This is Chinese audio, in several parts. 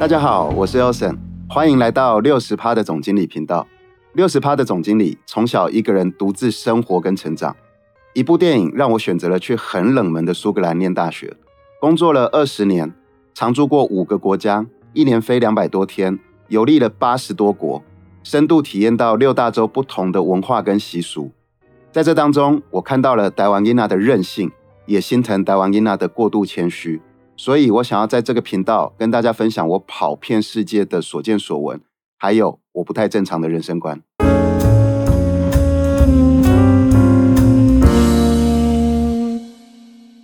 大家好，我是 Elson，欢迎来到六十趴的总经理频道。六十趴的总经理从小一个人独自生活跟成长。一部电影让我选择了去很冷门的苏格兰念大学，工作了二十年，常住过五个国家，一年飞两百多天，游历了八十多国，深度体验到六大洲不同的文化跟习俗。在这当中，我看到了台湾伊娜的任性，也心疼台湾伊娜的过度谦虚。所以我想要在这个频道跟大家分享我跑遍世界的所见所闻，还有我不太正常的人生观。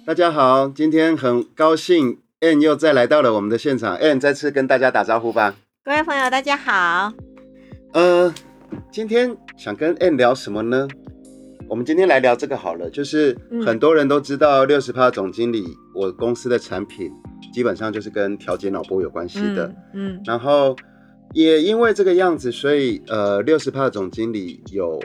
大家好，今天很高兴 Ann 又再来到了我们的现场，Ann 再次跟大家打招呼吧。各位朋友，大家好。呃，今天想跟 Ann 聊什么呢？我们今天来聊这个好了，就是很多人都知道六十趴总经理，我公司的产品基本上就是跟调节脑波有关系的。嗯，然后也因为这个样子，所以呃，六十趴总经理有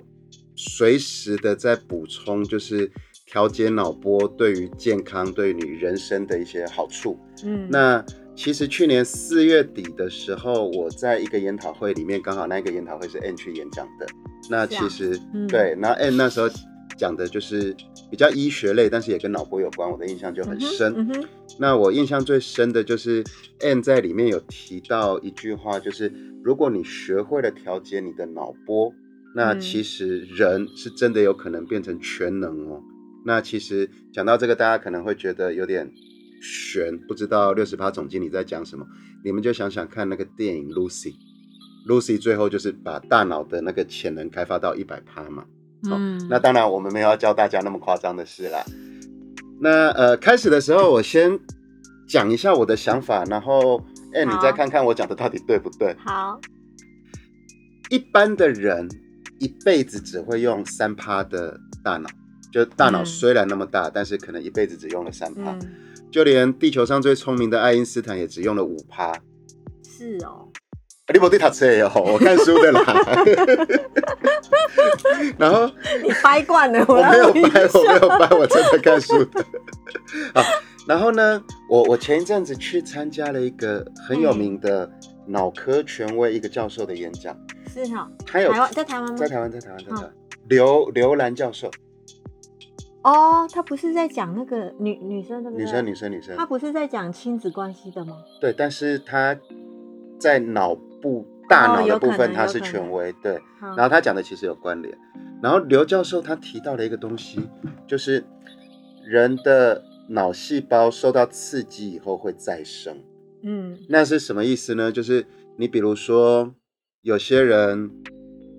随时的在补充，就是调节脑波对于健康、对你人生的一些好处。嗯，那其实去年四月底的时候，我在一个研讨会里面，刚好那个研讨会是 N 去演讲的。那其实对，然后 N 那时候讲的就是比较医学类，但是也跟脑波有关，我的印象就很深。那我印象最深的就是 N 在里面有提到一句话，就是如果你学会了调节你的脑波，那其实人是真的有可能变成全能哦。那其实讲到这个，大家可能会觉得有点悬，不知道六十趴总经理在讲什么。你们就想想看那个电影 Lucy。Lucy 最后就是把大脑的那个潜能开发到一百趴嘛。嗯，那当然我们没有要教大家那么夸张的事啦。那呃，开始的时候我先讲一下我的想法，然后哎，你再看看我讲的到底对不对？好。一般的人一辈子只会用三趴的大脑，就大脑虽然那么大，但是可能一辈子只用了三趴。就连地球上最聪明的爱因斯坦也只用了五趴。是哦。你不对他车哦，我看书的啦。然后你掰惯了，我没有掰，我没有掰，我真的看书的。啊，然后呢，我我前一阵子去参加了一个很有名的脑科权威一个教授的演讲。是哈，还有台湾在台湾吗？在台湾，在台湾，在台湾。刘刘兰教授。哦，他不是在讲那个女女生的女生女生女生，他不是在讲亲子关系的吗？对，但是他在脑。部大脑的部分，他是权威，对。然后他讲的其实有关联。然后刘教授他提到了一个东西，就是人的脑细胞受到刺激以后会再生。嗯，那是什么意思呢？就是你比如说有些人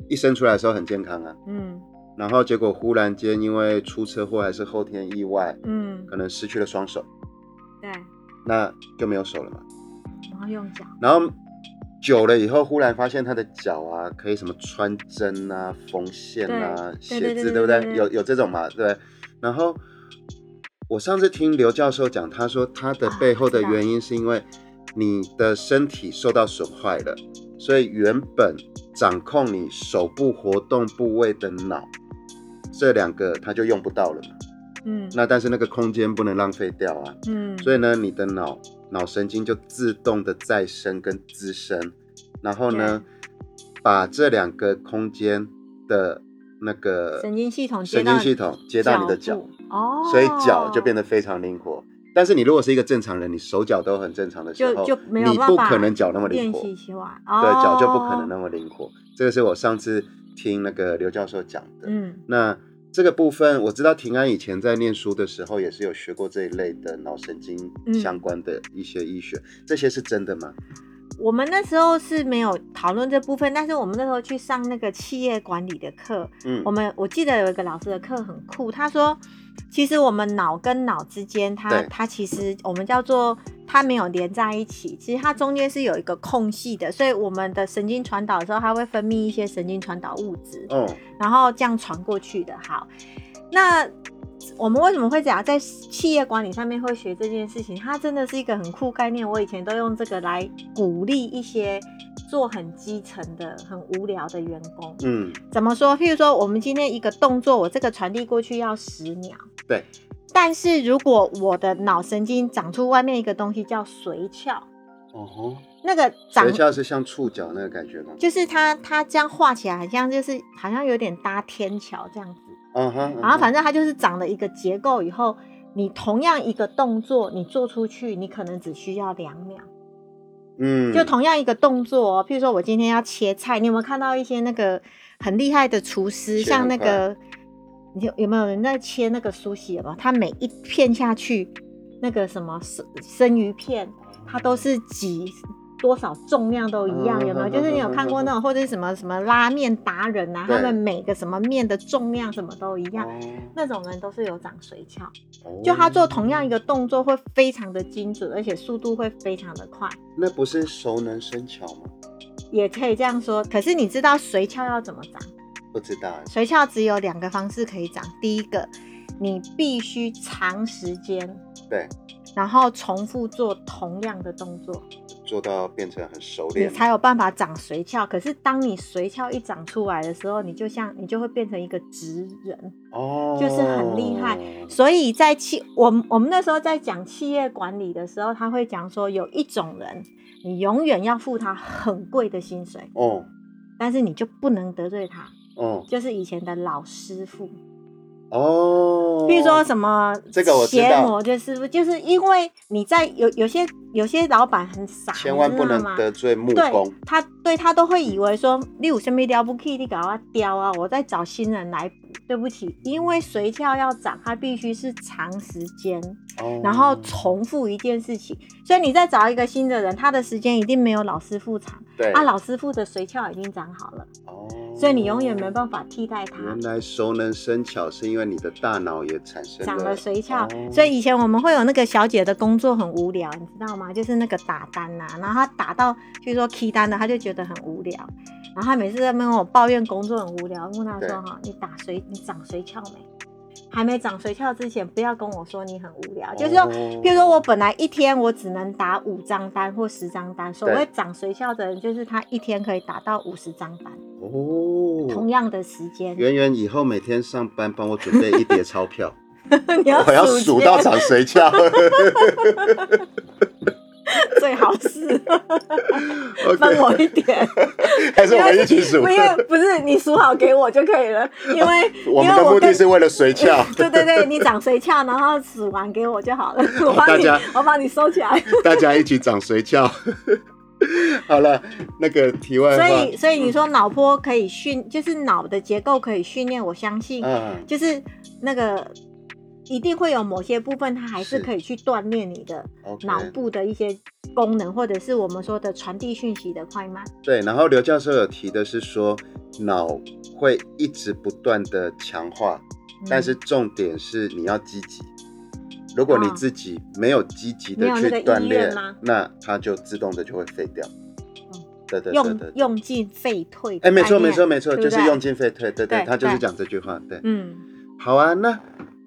一生出来的时候很健康啊，嗯，然后结果忽然间因为出车祸还是后天意外，嗯，可能失去了双手，对，那就没有手了嘛。然后用脚，然后。久了以后，忽然发现他的脚啊，可以什么穿针啊、缝线啊、写字，对不对？有有这种嘛，对。然后我上次听刘教授讲，他说他的背后的原因是因为你的身体受到损坏了，所以原本掌控你手部活动部位的脑，这两个它就用不到了嘛。嗯。那但是那个空间不能浪费掉啊。嗯。所以呢，你的脑。脑神经就自动的再生跟滋生，然后呢，把这两个空间的那个神经系统神经系统接到你的脚，哦，所以脚就变得非常灵活。但是你如果是一个正常人，你手脚都很正常的时候，就你不可能脚那么灵活，对，脚就不可能那么灵活。这个是我上次听那个刘教授讲的，嗯，那。这个部分我知道，平安以前在念书的时候也是有学过这一类的脑神经相关的一些医学，这些是真的吗？我们那时候是没有讨论这部分，但是我们那时候去上那个企业管理的课，嗯，我们我记得有一个老师的课很酷，他说。其实我们脑跟脑之间，它它其实我们叫做它没有连在一起，其实它中间是有一个空隙的，所以我们的神经传导的时候，它会分泌一些神经传导物质，嗯，然后这样传过去的。好，那我们为什么会讲在企业管理上面会学这件事情？它真的是一个很酷概念，我以前都用这个来鼓励一些。做很基层的、很无聊的员工，嗯，怎么说？譬如说，我们今天一个动作，我这个传递过去要十秒，对。但是如果我的脑神经长出外面一个东西叫髓鞘，哦吼，那个髓鞘是像触角那个感觉吗？就是它它这样画起来，好像就是好像有点搭天桥这样子。嗯哼。然后反正它就是长了一个结构以后，你同样一个动作你做出去，你可能只需要两秒。嗯。就同样一个动作，譬如说我今天要切菜，你有没有看到一些那个很厉害的厨师，像那个你有没有人在切那个苏西吧？他每一片下去，那个什么生生鱼片，它都是挤。多少重量都一样，有没有？就是你有看过那种，或者是什么什么拉面达人啊，他们每个什么面的重量什么都一样，那种人都是有长髓鞘。就他做同样一个动作会非常的精准，而且速度会非常的快。那不是熟能生巧吗？也可以这样说。可是你知道髓鞘要怎么长？不知道。髓鞘只有两个方式可以长。第一个，你必须长时间对，然后重复做同样的动作。做到变成很熟练，你才有办法长髓鞘。可是当你髓鞘一长出来的时候，你就像你就会变成一个直人哦，就是很厉害。所以在企我我们那时候在讲企业管理的时候，他会讲说有一种人，你永远要付他很贵的薪水哦，但是你就不能得罪他哦，就是以前的老师傅。哦，比如说什么这个我知道，就是就是因为你在有有些有些老板很傻，千万不能得罪木工，他对他都会以为说你有什么雕不可以，你搞我雕啊，我在找新人来补。对不起，因为髓鞘要长，它必须是长时间，然后重复一件事情，所以你再找一个新的人，他的时间一定没有老师傅长。对啊，老师傅的髓鞘已经长好了。哦。所以你永远没办法替代它。原来熟能生巧，是因为你的大脑也产生长了髓鞘。所以以前我们会有那个小姐的工作很无聊，你知道吗？就是那个打单呐，然后她打到，就是说 key 单的，她就觉得很无聊。然后她每次在跟我抱怨工作很无聊，问她说：“哈，你打髓，你长髓鞘没？还没长髓鞘之前，不要跟我说你很无聊。就是说，譬如说我本来一天我只能打五张单或十张单，所谓长髓鞘的人，就是他一天可以打到五十张单。”哦，同样的时间，圆圆以后每天上班帮我准备一叠钞票，我要数到长髓鞘，最好是。分我一点，还是我们一起数？因为不是你数好给我就可以了，因为我们的目的是为了髓鞘。对对对，你长髓鞘，然后数完给我就好了，我帮你，我帮你收起来，大家一起长髓鞘。好了，那个题外话，所以所以你说脑波可以训，就是脑的结构可以训练，我相信，嗯，就是那个一定会有某些部分，它还是可以去锻炼你的脑部的一些功能，或者是我们说的传递讯息的快慢。对，然后刘教授有提的是说，脑会一直不断的强化，但是重点是你要积极。如果你自己没有积极的去锻炼，那它就自动的就会废掉。对对对对，用进废退。哎，没错没错没错，就是用进废退。对对，他就是讲这句话。对，嗯，好啊。那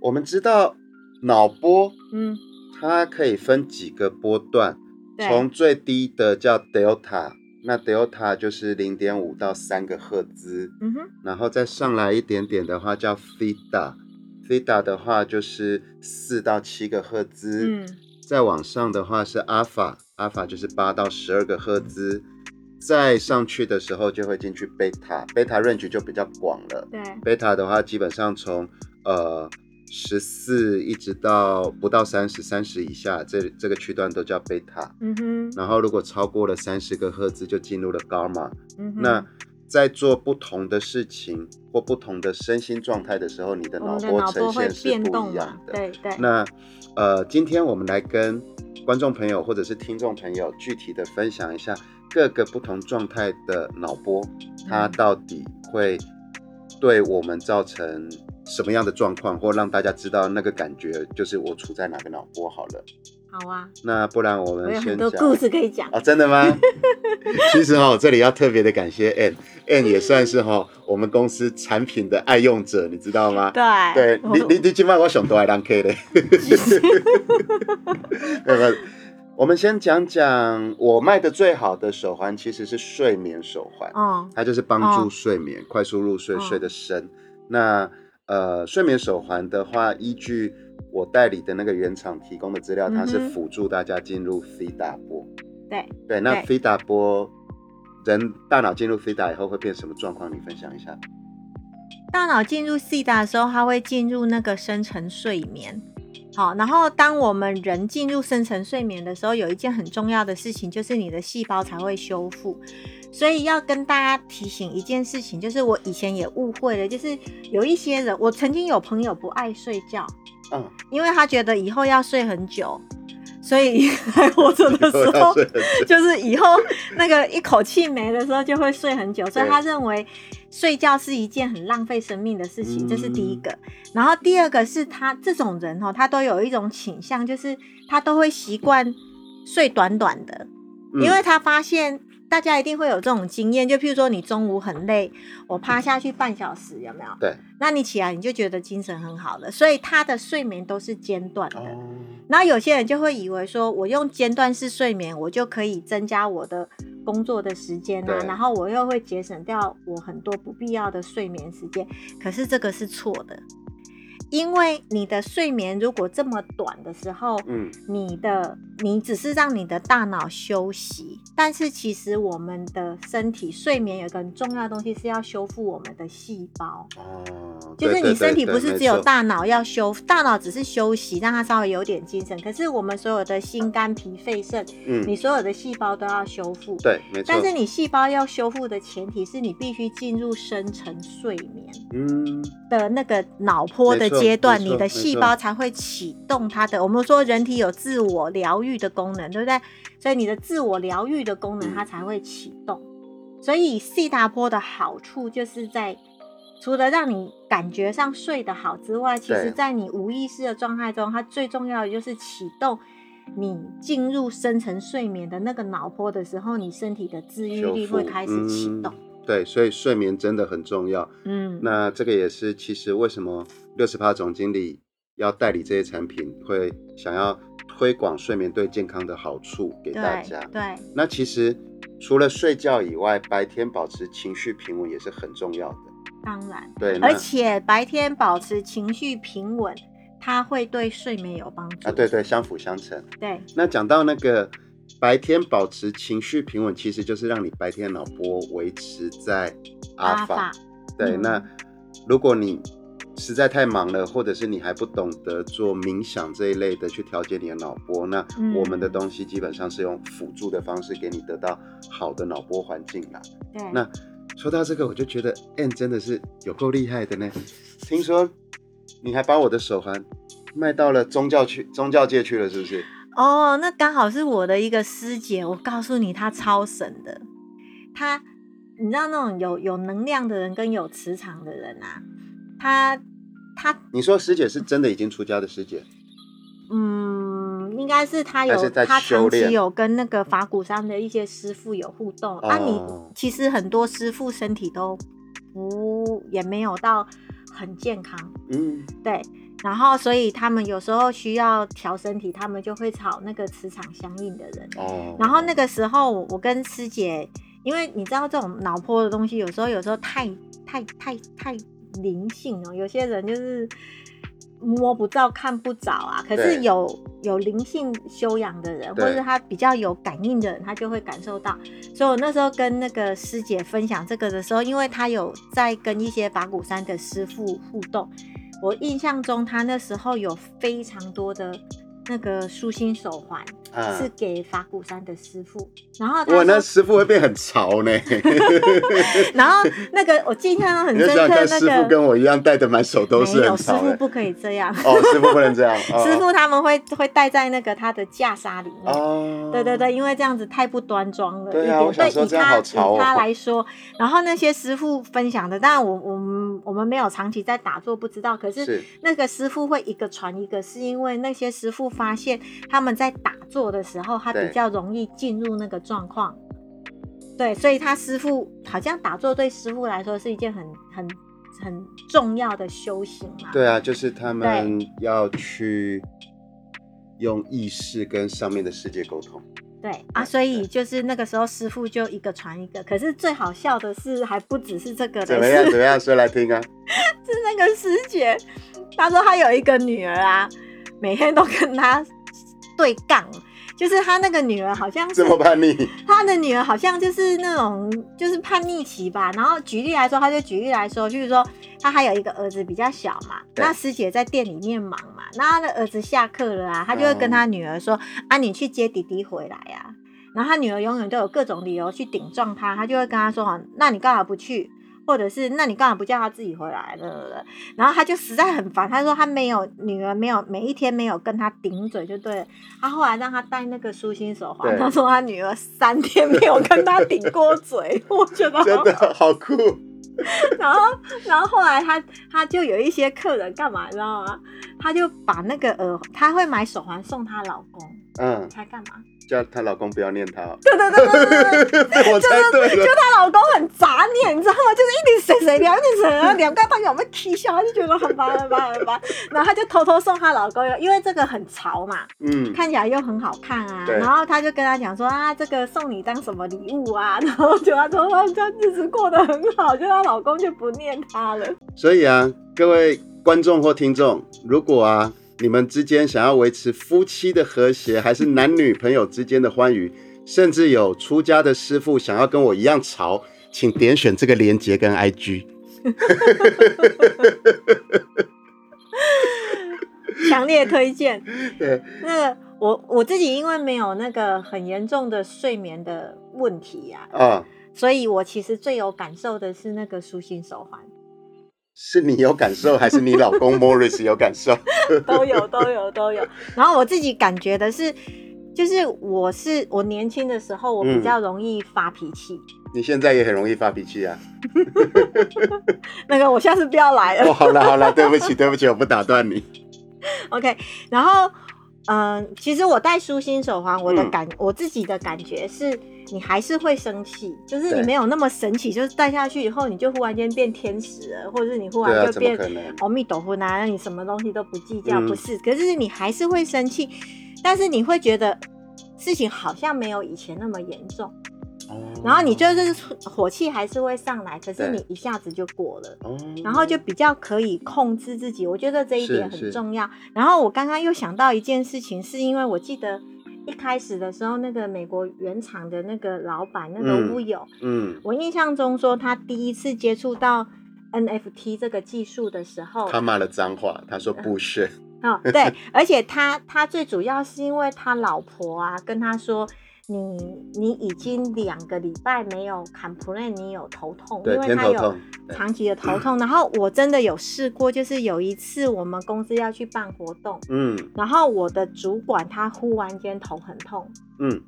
我们知道脑波，嗯，它可以分几个波段，从最低的叫 delta，那 delta 就是零点五到三个赫兹，嗯哼，然后再上来一点点的话叫 theta。theta 的话就是四到七个赫兹，嗯，再往上的话是 alpha，alpha 就是八到十二个赫兹，再上去的时候就会进去 beta，beta range 就比较广了，对，beta 的话基本上从呃十四一直到不到三十，三十以下这这个区段都叫 beta，嗯哼，然后如果超过了三十个赫兹就进入了 gamma，嗯哼，那。在做不同的事情或不同的身心状态的时候，你的脑波呈现是不一样的。对对。那呃，今天我们来跟观众朋友或者是听众朋友具体的分享一下各个不同状态的脑波，它到底会对我们造成什么样的状况，或让大家知道那个感觉，就是我处在哪个脑波好了。好啊，那不然我们先讲。很多故事可以讲啊，真的吗？其实哈，这里要特别的感谢 N，N 也算是哈我们公司产品的爱用者，你知道吗？对，对你你你今晚我想多爱当 K 的。那个，我们先讲讲我卖的最好的手环，其实是睡眠手环。哦，它就是帮助睡眠快速入睡，睡得深。那呃，睡眠手环的话，依据我代理的那个原厂提供的资料，它是辅助大家进入 C 大波。对对，那飞达波人大脑进入飞达以后会变什么状况？你分享一下。大脑进入 C 达的时候，它会进入那个深层睡眠。好，然后当我们人进入深层睡眠的时候，有一件很重要的事情，就是你的细胞才会修复。所以要跟大家提醒一件事情，就是我以前也误会了，就是有一些人，我曾经有朋友不爱睡觉，嗯，因为他觉得以后要睡很久，所以还活着的时候，就是以后那个一口气没的时候就会睡很久，所以他认为睡觉是一件很浪费生命的事情，这是第一个。然后第二个是他这种人哈，他都有一种倾向，就是他都会习惯睡短短的，因为他发现。大家一定会有这种经验，就譬如说你中午很累，我趴下去半小时，有没有？对。那你起来你就觉得精神很好了，所以他的睡眠都是间断的。然后有些人就会以为说，我用间断式睡眠，我就可以增加我的工作的时间啊，然后我又会节省掉我很多不必要的睡眠时间。可是这个是错的。因为你的睡眠如果这么短的时候，嗯，你的你只是让你的大脑休息，但是其实我们的身体睡眠有一个很重要的东西是要修复我们的细胞。哦，就是你身体不是只有大脑要修，大脑只是休息，让它稍微有点精神。可是我们所有的心肝脾肺肾，嗯，你所有的细胞都要修复。对，没错。但是你细胞要修复的前提是你必须进入深层睡眠，嗯，的那个脑波的。阶段，你的细胞才会启动它的。我们说人体有自我疗愈的功能，对不对？所以你的自我疗愈的功能，它才会启动。所以细达波的好处就是在除了让你感觉上睡得好之外，其实在你无意识的状态中，它最重要的就是启动你进入深层睡眠的那个脑波的时候，你身体的治愈力会开始启动。对，所以睡眠真的很重要。嗯，那这个也是其实为什么六十趴总经理要代理这些产品，会想要推广睡眠对健康的好处给大家。对，那其实除了睡觉以外，白天保持情绪平稳也是很重要的。当然，对，而且白天保持情绪平稳，它会对睡眠有帮助。啊，对对，相辅相成。对，那讲到那个。白天保持情绪平稳，其实就是让你白天脑波维持在阿法。对，那如果你实在太忙了，或者是你还不懂得做冥想这一类的去调节你的脑波，那我们的东西基本上是用辅助的方式给你得到好的脑波环境啦。对，那说到这个，我就觉得 N 真的是有够厉害的呢。听说你还把我的手环卖到了宗教去宗教界去了，是不是？哦，那刚好是我的一个师姐，我告诉你，她超神的。她，你知道那种有有能量的人跟有磁场的人啊，她她，你说师姐是真的已经出家的师姐？嗯，应该是她有，她长期有跟那个法鼓山的一些师傅有互动。啊，你其实很多师傅身体都不也没有到很健康。嗯，对。然后，所以他们有时候需要调身体，他们就会找那个磁场相应的人。哦。然后那个时候，我跟师姐，因为你知道这种脑波的东西，有时候有时候太太太太灵性哦，有些人就是摸不着、看不着啊。可是有有灵性修养的人，或者他比较有感应的人，他就会感受到。所以我那时候跟那个师姐分享这个的时候，因为他有在跟一些法鼓山的师傅互动。我印象中，他那时候有非常多的那个舒心手环，是给法鼓山的师傅。然后我，那师傅会变很潮呢。然后那个我印象很深刻，那个师傅跟我一样戴的满手都是。有师傅不可以这样。哦，师傅不能这样。师傅他们会会戴在那个他的袈裟里面。哦。对对对，因为这样子太不端庄了。对啊，我想说这样好潮。以他来说，然后那些师傅分享的，当然我我们我们没有长期在打坐，不知道。可是那个师傅会一个传一个，是因为那些师傅发现他们在打坐的时候，他比较容易进入那个状况。对，所以他师傅好像打坐对师傅来说是一件很很很重要的修行嘛。对啊，就是他们要去用意识跟上面的世界沟通。对啊，所以就是那个时候师傅就一个传一个。可是最好笑的是，还不只是这个的。怎么样？怎么样？说来听啊。是那个师姐，她说她有一个女儿啊，每天都跟他对杠。就是他那个女儿好像这么叛逆，他的女儿好像就是那种就是叛逆期吧。然后举例来说，他就举例来说，就是说他还有一个儿子比较小嘛，那师姐在店里面忙嘛，那他的儿子下课了啊，他就会跟他女儿说啊，你去接弟弟回来呀。然后他女儿永远都有各种理由去顶撞他，他就会跟他说那你干嘛不去？或者是，那你干嘛不叫他自己回来了？然后他就实在很烦，他说他没有女儿，没有每一天没有跟他顶嘴就对了。他后来让他戴那个舒心手环，他说他女儿三天没有跟他顶过嘴，我觉得真的好酷。然后，然后后来他他就有一些客人干嘛，你知道吗？他就把那个耳，他会买手环送她老公，嗯，猜干嘛？叫她老公不要念她。对对对对对对，我猜对了。就她老公很杂念，你知道吗？就是一点谁谁两点谁两个朋友们踢笑，他就觉得很烦很烦很烦。然后他就偷偷送她老公，因为这个很潮嘛，嗯，看起来又很好看啊。然后他就跟他讲说啊，这个送你当什么礼物啊？然后就他说他日子过得很好，就她老公就不念她了。所以啊，各位观众或听众，如果啊。你们之间想要维持夫妻的和谐，还是男女朋友之间的欢愉，甚至有出家的师傅想要跟我一样潮，请点选这个链接跟 IG。强烈推荐。对，那个我我自己因为没有那个很严重的睡眠的问题呀，啊，所以我其实最有感受的是那个舒心手环。是你有感受，还是你老公 Morris 有感受？都有，都有，都有。然后我自己感觉的是，就是我是我年轻的时候，我比较容易发脾气。你现在也很容易发脾气啊。那个，我下次不要来了。哦，好了好了，对不起对不起，我不打断你。OK，然后。嗯，其实我戴舒心手环，我的感我自己的感觉是，你还是会生气，就是你没有那么神奇，就是戴下去以后，你就忽然间变天使了，或者是你忽然就变阿弥陀佛，那你什么东西都不计较，不是？可是你还是会生气，但是你会觉得事情好像没有以前那么严重。然后你就是火气还是会上来，可是你一下子就过了，然后就比较可以控制自己。我觉得这一点很重要。然后我刚刚又想到一件事情，是因为我记得一开始的时候，那个美国原厂的那个老板那个乌友，嗯，我印象中说他第一次接触到 NFT 这个技术的时候，他骂了脏话，他说不是。哦，对，而且他他最主要是因为他老婆啊跟他说。你你已经两个礼拜没有砍 p l a n 你有头痛，因为他有长期的头痛。然后我真的有试过，就是有一次我们公司要去办活动，嗯，然后我的主管他忽然间头很痛，嗯，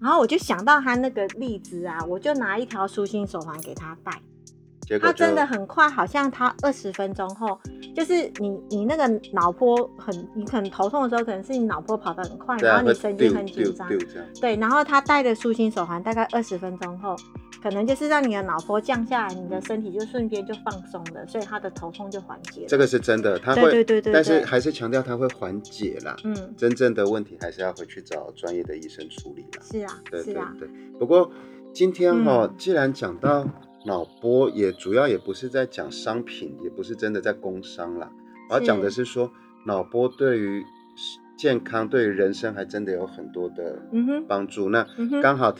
然后我就想到他那个例子啊，我就拿一条舒心手环给他戴。他真的很快，好像他二十分钟后，就是你你那个脑波很，你可能头痛的时候，可能是你脑波跑得很快，然后你神经很紧张，对，然后他戴的舒心手环，大概二十分钟后，可能就是让你的脑波降下来，你的身体就瞬间就放松了，所以他的头痛就缓解了。这个是真的，他会，对对对，但是还是强调他会缓解啦。嗯，真正的问题还是要回去找专业的医生处理了。是啊，对对对。不过今天哈，既然讲到。脑波也主要也不是在讲商品，也不是真的在工商啦。我要讲的是说，脑波对于健康、对于人生还真的有很多的帮助。那刚好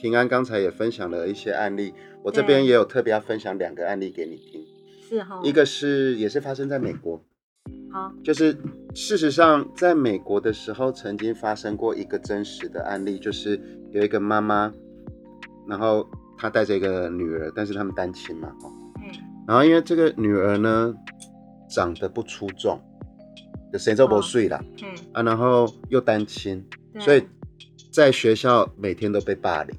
平安刚才也分享了一些案例，我这边也有特别要分享两个案例给你听。是哈，一个是也是发生在美国，好，就是事实上在美国的时候曾经发生过一个真实的案例，就是有一个妈妈，然后。他带着一个女儿，但是他们单亲嘛，哦，嗯，然后因为这个女儿呢长得不出众，就谁都不睡啦，嗯。啊，然后又单亲，所以在学校每天都被霸凌，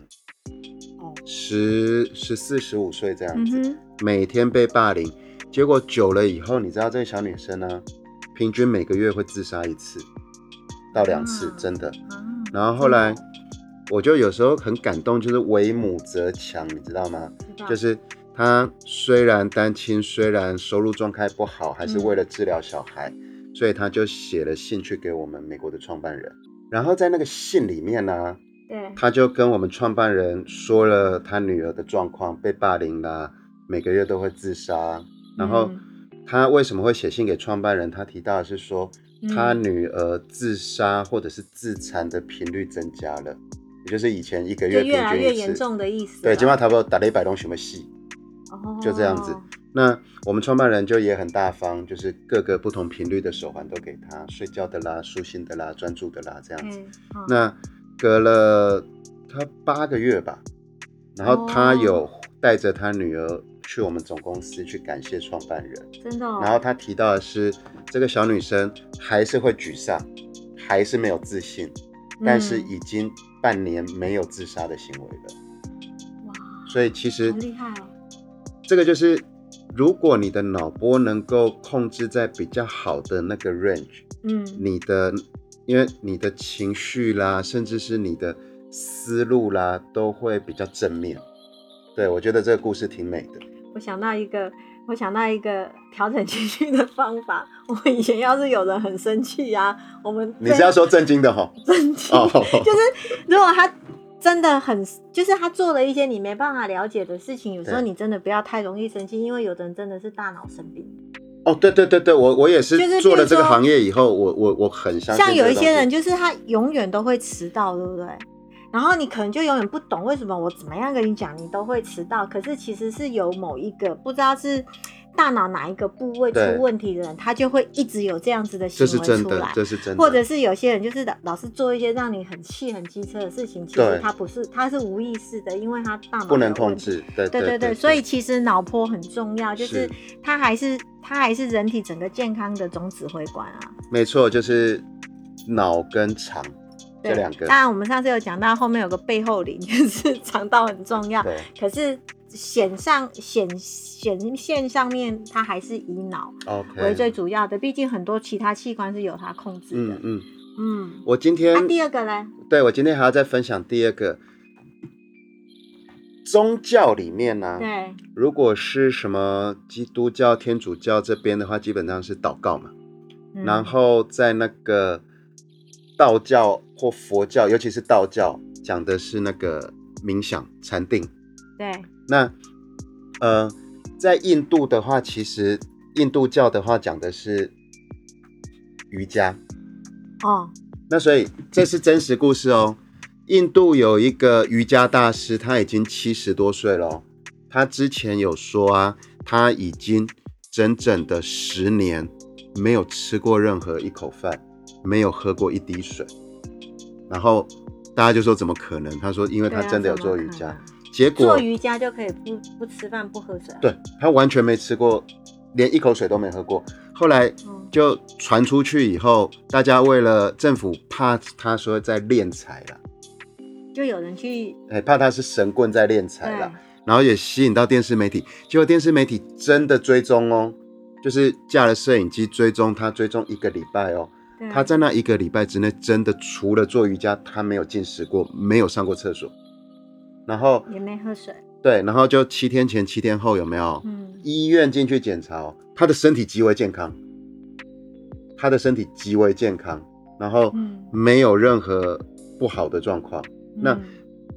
哦，十十四十五岁这样子，每天被霸凌，结果久了以后，你知道这个小女生呢，平均每个月会自杀一次到两次，真的，然后后来。我就有时候很感动，就是为母则强，你知道吗？就是他虽然单亲，虽然收入状态不好，还是为了治疗小孩，所以他就写了信去给我们美国的创办人。然后在那个信里面呢，对，他就跟我们创办人说了他女儿的状况，被霸凌啦，每个月都会自杀。然后他为什么会写信给创办人？他提到的是说，他女儿自杀或者是自残的频率增加了，也就是以前一个月越来越严重的意思。对，起码差不多打了一百东什么戏，哦，就这样子。那我们创办人就也很大方，就是各个不同频率的手环都给他，睡觉的啦、舒心的啦、专注的啦，这样子。那隔了他八个月吧，然后他有带着他女儿去我们总公司去感谢创办人，真的。然后他提到的是，这个小女生还是会沮丧，还是没有自信，但是已经半年没有自杀的行为了。哇！所以其实厉害哦，这个就是。如果你的脑波能够控制在比较好的那个 range，嗯，你的，因为你的情绪啦，甚至是你的思路啦，都会比较正面。对我觉得这个故事挺美的。我想到一个，我想到一个调整情绪的方法。我以前要是有人很生气啊，我们你是要说震惊的哈？震惊，就是如果他。真的很，就是他做了一些你没办法了解的事情。有时候你真的不要太容易生气，因为有的人真的是大脑生病。哦，对对对对，我我也是做了这个行业以后，我我我很相信。像有一些人，就是他永远都会迟到，对不对？然后你可能就永远不懂为什么我怎么样跟你讲，你都会迟到。可是其实是有某一个不知道是。大脑哪一个部位出问题的人，他就会一直有这样子的行为出来，这是真的。或者是有些人就是老老是做一些让你很气、很机车的事情，其实他不是，他是无意识的，因为他大脑不能控制。对对对对，所以其实脑波很重要，就是它还是它还是人体整个健康的总指挥官啊。没错，就是脑跟肠这两个。当然，我们上次有讲到后面有个背后灵，就是肠道很重要。可是。显上显显现上面，它还是以脑为最主要的，毕竟很多其他器官是由它控制的。嗯嗯嗯。我今天第二个呢？对，我今天还要再分享第二个宗教里面呢。对。如果是什么基督教、天主教这边的话，基本上是祷告嘛。然后在那个道教或佛教，尤其是道教，讲的是那个冥想、禅定。对。那，呃，在印度的话，其实印度教的话讲的是瑜伽。哦。那所以这是真实故事哦。印度有一个瑜伽大师，他已经七十多岁了。他之前有说啊，他已经整整的十年没有吃过任何一口饭，没有喝过一滴水。然后大家就说怎么可能？他说因为他真的有做瑜伽。结果做瑜伽就可以不不吃饭不喝水，对他完全没吃过，连一口水都没喝过。后来就传出去以后，大家为了政府怕他说在敛财了，就有人去哎怕他是神棍在敛财了，然后也吸引到电视媒体。结果电视媒体真的追踪哦，就是架了摄影机追踪他，追踪一个礼拜哦。他在那一个礼拜之内，真的除了做瑜伽，他没有进食过，没有上过厕所。然后也没喝水，对，然后就七天前、七天后有没有？嗯，医院进去检查，他的身体极为健康，他的身体极为健康，然后没有任何不好的状况。那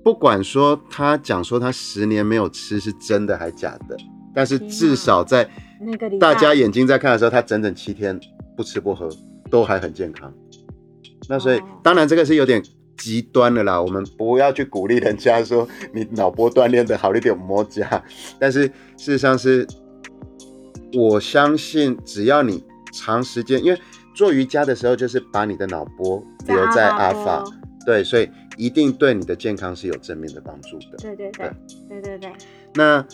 不管说他讲说他十年没有吃是真的还假的，但是至少在那个大家眼睛在看的时候，他整整七天不吃不喝都还很健康。那所以当然这个是有点。极端的啦，我们不要去鼓励人家说你脑波锻炼的好一点摸家，但是事实上是，我相信只要你长时间，因为做瑜伽的时候就是把你的脑波留在阿法，对，所以一定对你的健康是有正面的帮助的。对对对，对对对。那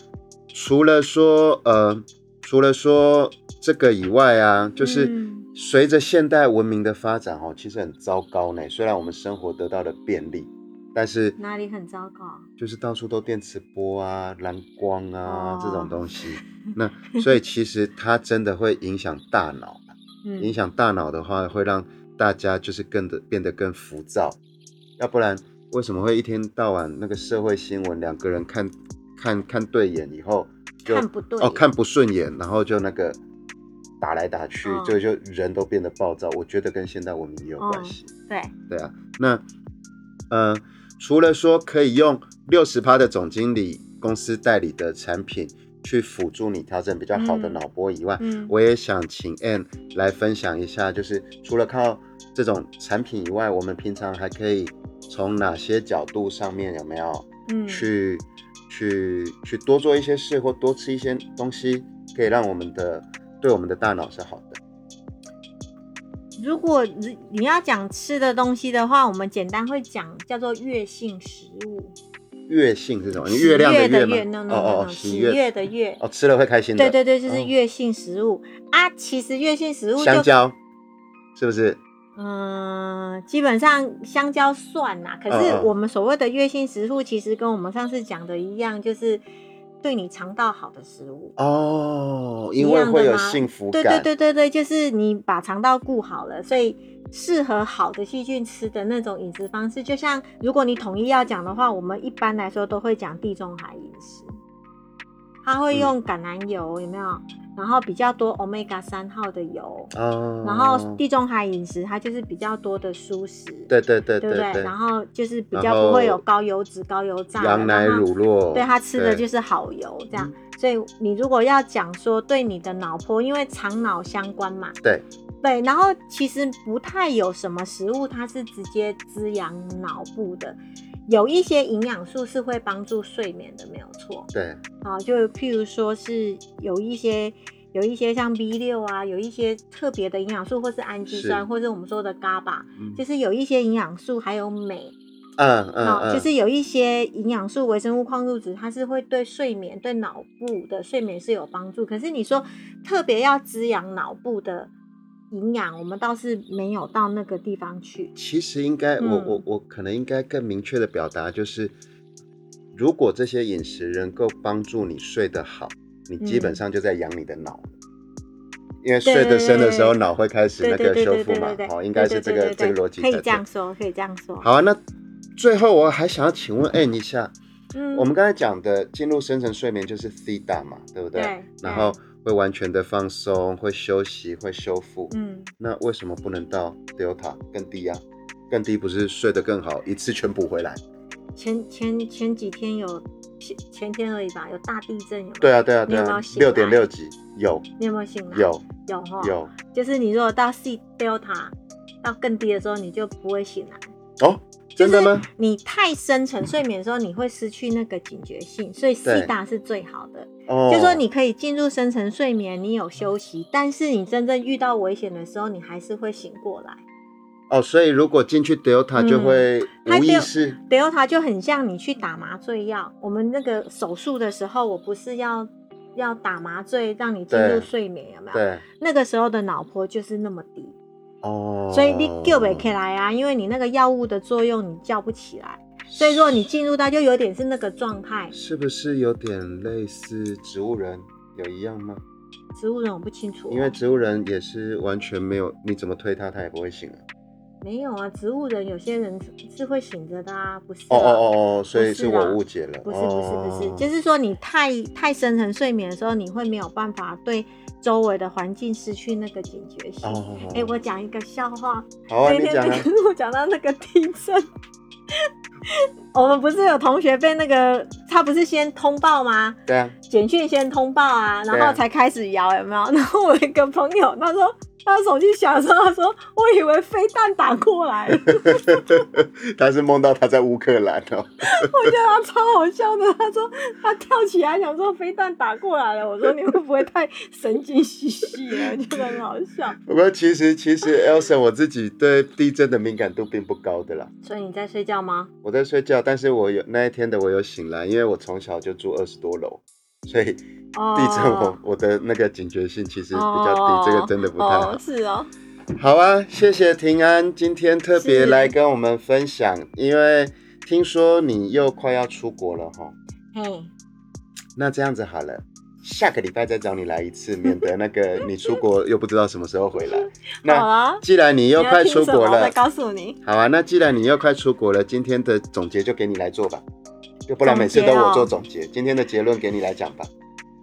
除了说呃，除了说这个以外啊，就是。随着现代文明的发展，哦，其实很糟糕呢。虽然我们生活得到了便利，但是哪里很糟糕？就是到处都电磁波啊、蓝光啊这种东西。那所以其实它真的会影响大脑。影响大脑的话，会让大家就是更的变得更浮躁。要不然为什么会一天到晚那个社会新闻，两个人看看看对眼以后就看不对哦，看不顺眼，然后就那个。打来打去，就就人都变得暴躁。我觉得跟现代文明也有关系。对对啊，那呃，除了说可以用六十趴的总经理公司代理的产品去辅助你调整比较好的脑波以外，嗯我也想请 Ann 来分享一下，就是除了靠这种产品以外，我们平常还可以从哪些角度上面有没有，嗯，去去去多做一些事或多吃一些东西，可以让我们的对我们的大脑是好的。如果你你要讲吃的东西的话，我们简单会讲叫做月性食物。月性是什么？月亮的月吗？哦哦，喜悦的月。哦，吃了会开心的。对对对，就是月性食物啊。其实月性食物，香蕉是不是？嗯，基本上香蕉算啦。可是我们所谓的月性食物，其实跟我们上次讲的一样，就是对你肠道好的食物哦。因为会有幸福感。对对对对对，就是你把肠道顾好了，所以。适合好的细菌吃的那种饮食方式，就像如果你统一要讲的话，我们一般来说都会讲地中海饮食。它会用橄榄油，有没有？然后比较多 omega 三号的油。哦。然后地中海饮食它就是比较多的蔬食。对对对对对。然后就是比较不会有高油脂、高油炸。羊奶乳酪。对，它吃的就是好油，这样。所以你如果要讲说对你的脑波，因为肠脑相关嘛。对。对，然后其实不太有什么食物，它是直接滋养脑部的。有一些营养素是会帮助睡眠的，没有错。对，啊，就譬如说是有一些有一些像 B 六啊，有一些特别的营养素，或是氨基酸，或是我们说的 GABA，就是有一些营养素，还有镁，嗯嗯，就是有一些营养素、微生物、矿物质，它是会对睡眠、对脑部的睡眠是有帮助。可是你说特别要滋养脑部的。营养，我们倒是没有到那个地方去。其实应该，我我我可能应该更明确的表达，就是如果这些饮食能够帮助你睡得好，你基本上就在养你的脑，因为睡得深的时候，脑会开始那个修复嘛。哦，应该是这个这个逻辑。可以这样说，可以这样说。好啊，那最后我还想要请问 N 一下，嗯，我们刚才讲的进入深层睡眠就是 C 大嘛，对不对？对。然后。会完全的放松，会休息，会修复。嗯，那为什么不能到 Delta 更低啊？更低不是睡得更好，一次全补回来？前前前几天有前前天而已吧，有大地震有？对啊对啊对啊，六点六级有。你有没有醒来？有有哈有。就是你如果到 C Delta 到更低的时候，你就不会醒来。哦。真的吗？你太深沉睡眠的时候，你会失去那个警觉性，所以 C 大是最好的。哦，就说你可以进入深层睡眠，你有休息，但是你真正遇到危险的时候，你还是会醒过来。哦，所以如果进去 Delta 就会无意识。Delta 就很像你去打麻醉药。我们那个手术的时候，我不是要要打麻醉让你进入睡眠，有没有？对。那个时候的脑波就是那么低。哦，所以你救不起来啊，因为你那个药物的作用，你叫不起来。所以如果你进入到就有点是那个状态，是不是有点类似植物人？有一样吗？植物人我不清楚，因为植物人也是完全没有，你怎么推他，他也不会醒啊。没有啊，植物人有些人是会醒着的啊，不是？哦哦哦哦，所以是我误解了。不是不是不是，就是说你太太深层睡眠的时候，你会没有办法对周围的环境失去那个警觉性。哎，我讲一个笑话。好啊，你讲啊。我讲到那个地震，我们不是有同学被那个他不是先通报吗？对啊。简讯先通报啊，然后才开始摇，有没有？然后我一个朋友他说。他手机响的时候，他说：“我以为飞弹打过来了。”他是梦到他在乌克兰哦。我觉得他超好笑的。他说他跳起来想说飞弹打过来了。我说你会不会太神经兮兮了？觉得很好笑。不过其实其实 Elsa 我自己对地震的敏感度并不高的啦。所以你在睡觉吗？我在睡觉，但是我有那一天的我有醒来，因为我从小就住二十多楼，所以。地震，我我的那个警觉性其实比较低，这个真的不太好。是哦。好啊，谢谢平安今天特别来跟我们分享，因为听说你又快要出国了哈。嘿。那这样子好了，下个礼拜再找你来一次，免得那个你出国又不知道什么时候回来。那既然你又快出国了，再告诉你。好啊，那既然你又快出国了，今天的总结就给你来做吧，就不然每次都我做总结，今天的结论给你来讲吧。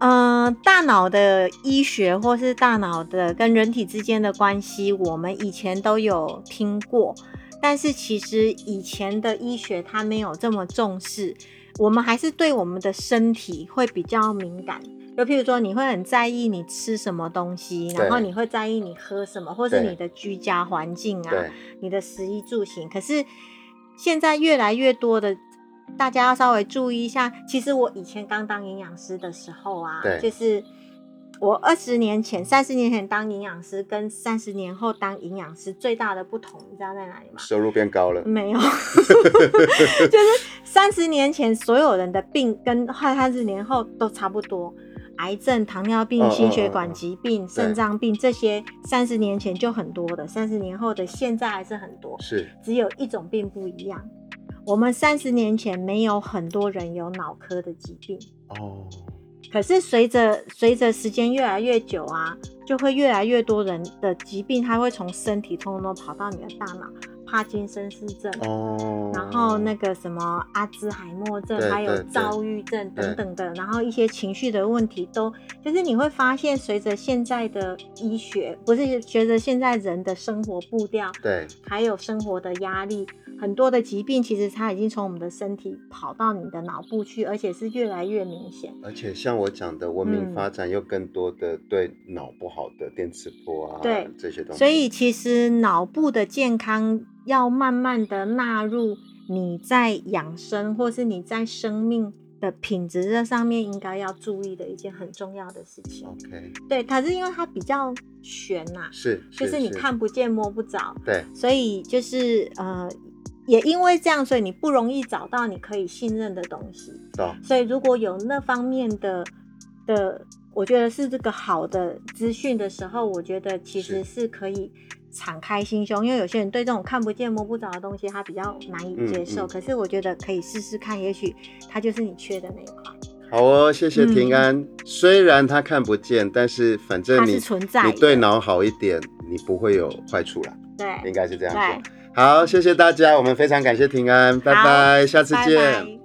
嗯，大脑的医学或是大脑的跟人体之间的关系，我们以前都有听过，但是其实以前的医学它没有这么重视，我们还是对我们的身体会比较敏感。就譬如说，你会很在意你吃什么东西，然后你会在意你喝什么，或是你的居家环境啊，你的食衣住行。可是现在越来越多的，大家要稍微注意一下。其实我以前刚当营养师的时候啊，就是。我二十年前、三十年前当营养师，跟三十年后当营养师最大的不同，你知道在哪里吗？收入变高了。没有，就是三十年前所有人的病跟三十年后都差不多，癌症、糖尿病、心血管疾病、肾脏病这些，三十年前就很多的，三十年后的现在还是很多。是，只有一种病不一样，我们三十年前没有很多人有脑科的疾病。哦。可是随着随着时间越来越久啊，就会越来越多人的疾病，它会从身体通通都跑到你的大脑，帕金森氏症，哦，然后那个什么阿兹海默症，还有躁郁症等等的，然后一些情绪的问题都，就是你会发现，随着现在的医学，不是随着现在人的生活步调，对，还有生活的压力。很多的疾病其实它已经从我们的身体跑到你的脑部去，而且是越来越明显。而且像我讲的，文明发展又更多的对脑不好的电磁波啊，对这些东西。所以其实脑部的健康要慢慢的纳入你在养生或是你在生命的品质这上面应该要注意的一件很重要的事情。OK，对，可是因为它比较悬呐，是，就是你看不见摸不着，对，所以就是呃。也因为这样，所以你不容易找到你可以信任的东西。所以如果有那方面的的，我觉得是这个好的资讯的时候，我觉得其实是可以敞开心胸，因为有些人对这种看不见摸不着的东西，他比较难以接受。可是我觉得可以试试看，也许它就是你缺的那一块。好哦，谢谢平安。虽然他看不见，但是反正你存在，你对脑好一点，你不会有坏处啦。对，应该是这样说。好，谢谢大家，我们非常感谢平安，拜拜，下次见。